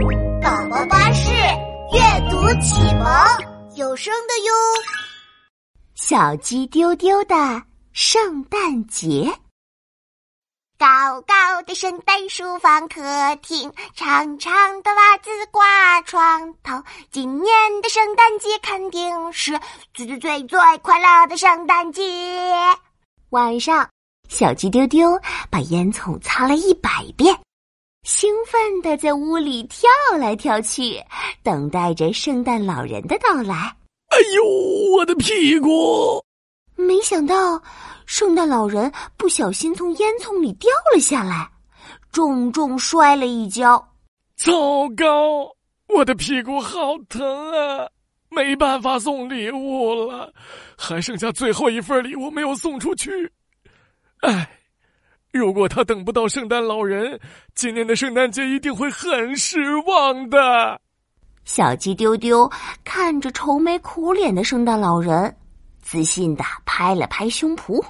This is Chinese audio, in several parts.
宝宝巴士阅读启蒙有声的哟。小鸡丢丢的圣诞节，高高的圣诞树放客厅，长长的袜子挂床头。今年的圣诞节肯定是最最最最快乐的圣诞节。晚上，小鸡丢丢把烟囱擦了一百遍。兴奋的在屋里跳来跳去，等待着圣诞老人的到来。哎呦，我的屁股！没想到，圣诞老人不小心从烟囱里掉了下来，重重摔了一跤。糟糕，我的屁股好疼啊！没办法送礼物了，还剩下最后一份礼物没有送出去。唉。如果他等不到圣诞老人，今年的圣诞节一定会很失望的。小鸡丢丢看着愁眉苦脸的圣诞老人，自信的拍了拍胸脯：“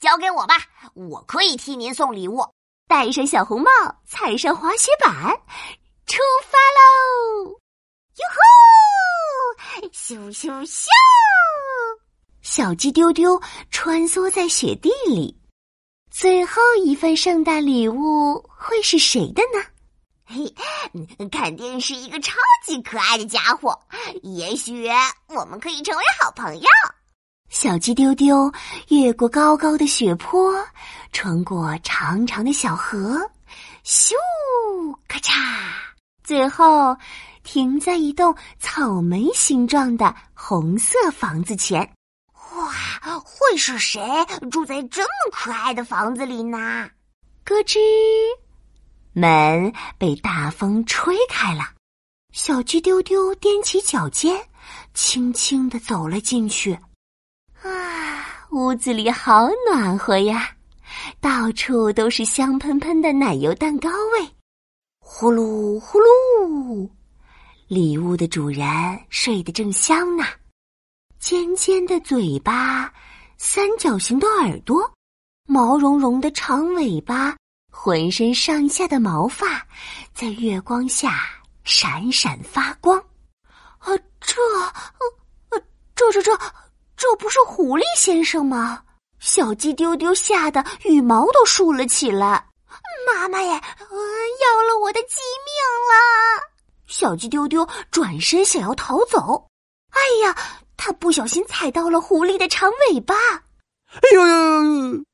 交给我吧，我可以替您送礼物。”戴上小红帽，踩上滑雪板，出发喽！哟吼！咻咻咻！小鸡丢丢穿梭在雪地里。最后一份圣诞礼物会是谁的呢？嘿，肯定是一个超级可爱的家伙。也许我们可以成为好朋友。小鸡丢丢越过高高的雪坡，穿过长长的小河，咻，咔嚓，最后停在一栋草莓形状的红色房子前。哇，会是谁住在这么可爱的房子里呢？咯吱，门被大风吹开了。小鸡丢丢踮起脚尖，轻轻的走了进去。啊，屋子里好暖和呀，到处都是香喷喷的奶油蛋糕味。呼噜呼噜，礼物的主人睡得正香呢。尖尖的嘴巴，三角形的耳朵，毛茸茸的长尾巴，浑身上下的毛发在月光下闪闪发光。啊，这，呃，这这这，这不是狐狸先生吗？小鸡丢丢吓得羽毛都竖了起来。妈妈耶，要了我的鸡命了！小鸡丢丢转身想要逃走。哎呀！他不小心踩到了狐狸的长尾巴，哎呦呦！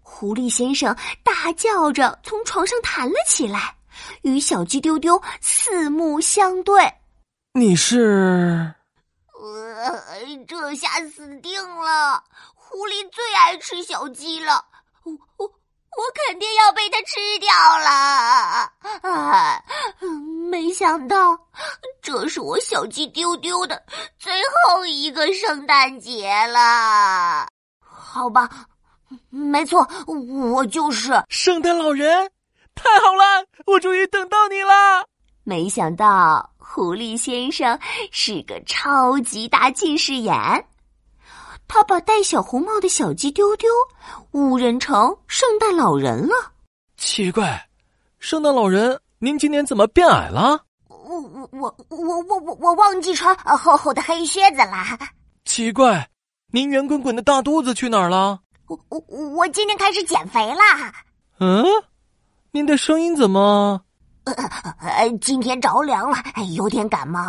狐狸先生大叫着从床上弹了起来，与小鸡丢丢四目相对。你是？呃，这下死定了！狐狸最爱吃小鸡了，我我我肯定要被它吃掉了！啊！没想到，这是我小鸡丢丢的最后一个圣诞节了。好吧，没错，我就是圣诞老人。太好了，我终于等到你了。没想到，狐狸先生是个超级大近视眼，他把戴小红帽的小鸡丢丢误认成圣诞老人了。奇怪，圣诞老人。您今年怎么变矮了？我我我我我我我忘记穿厚厚的黑靴子了。奇怪，您圆滚滚的大肚子去哪儿了？我我我今天开始减肥了。嗯，您的声音怎么？呃，今天着凉了，有点感冒。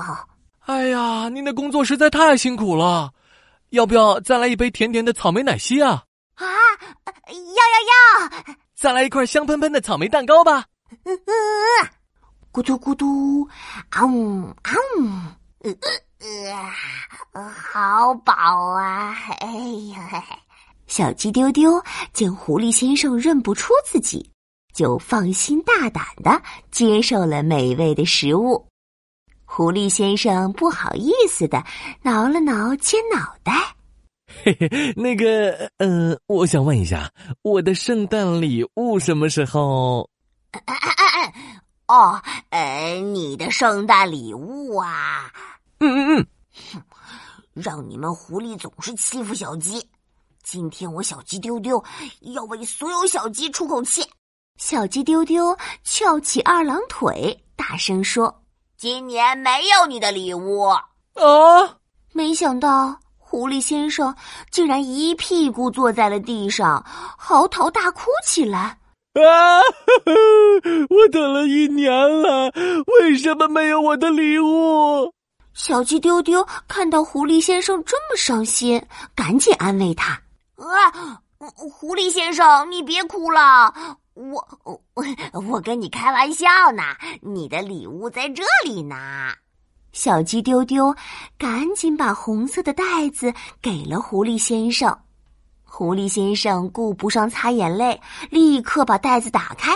哎呀，您的工作实在太辛苦了，要不要再来一杯甜甜的草莓奶昔啊？啊，要要要！再来一块香喷喷的草莓蛋糕吧。嗯嗯，咕嘟咕嘟，啊呜啊呜，呃呃呃，好饱啊！哎呀，小鸡丢丢见狐狸先生认不出自己，就放心大胆的接受了美味的食物。狐狸先生不好意思的挠了挠尖脑袋，嘿嘿，那个，嗯，我想问一下，我的圣诞礼物什么时候？哦，呃，你的圣诞礼物啊？嗯嗯嗯，让你们狐狸总是欺负小鸡。今天我小鸡丢丢要为所有小鸡出口气，小鸡丢丢翘起二郎腿，大声说：“今年没有你的礼物。”啊！没想到狐狸先生竟然一屁股坐在了地上，嚎啕大哭起来。啊！我等了一年了，为什么没有我的礼物？小鸡丢丢看到狐狸先生这么伤心，赶紧安慰他：“啊，狐狸先生，你别哭了。”我我我跟你开玩笑呢，你的礼物在这里呢。小鸡丢丢赶紧把红色的袋子给了狐狸先生。狐狸先生顾不上擦眼泪，立刻把袋子打开，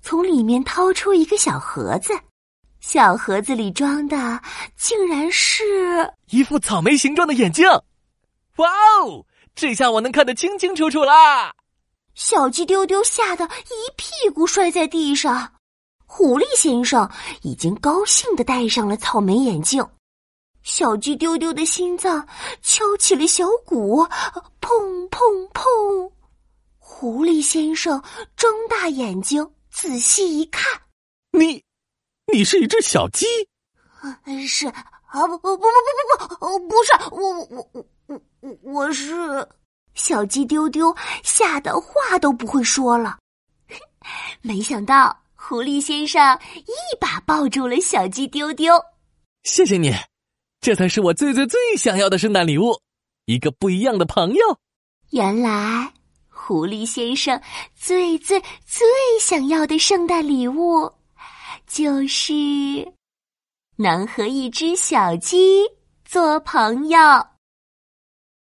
从里面掏出一个小盒子。小盒子里装的竟然是一副草莓形状的眼镜。哇哦，这下我能看得清清楚楚啦！小鸡丢丢吓得一屁股摔在地上，狐狸先生已经高兴的戴上了草莓眼镜，小鸡丢丢的心脏敲起了小鼓，砰砰砰！狐狸先生睁大眼睛仔细一看，你，你是一只小鸡？是啊，不不不不不不，不是我我我我我我是。小鸡丢丢吓得话都不会说了，没想到狐狸先生一把抱住了小鸡丢丢。谢谢你，这才是我最最最想要的圣诞礼物，一个不一样的朋友。原来，狐狸先生最最最想要的圣诞礼物，就是能和一只小鸡做朋友。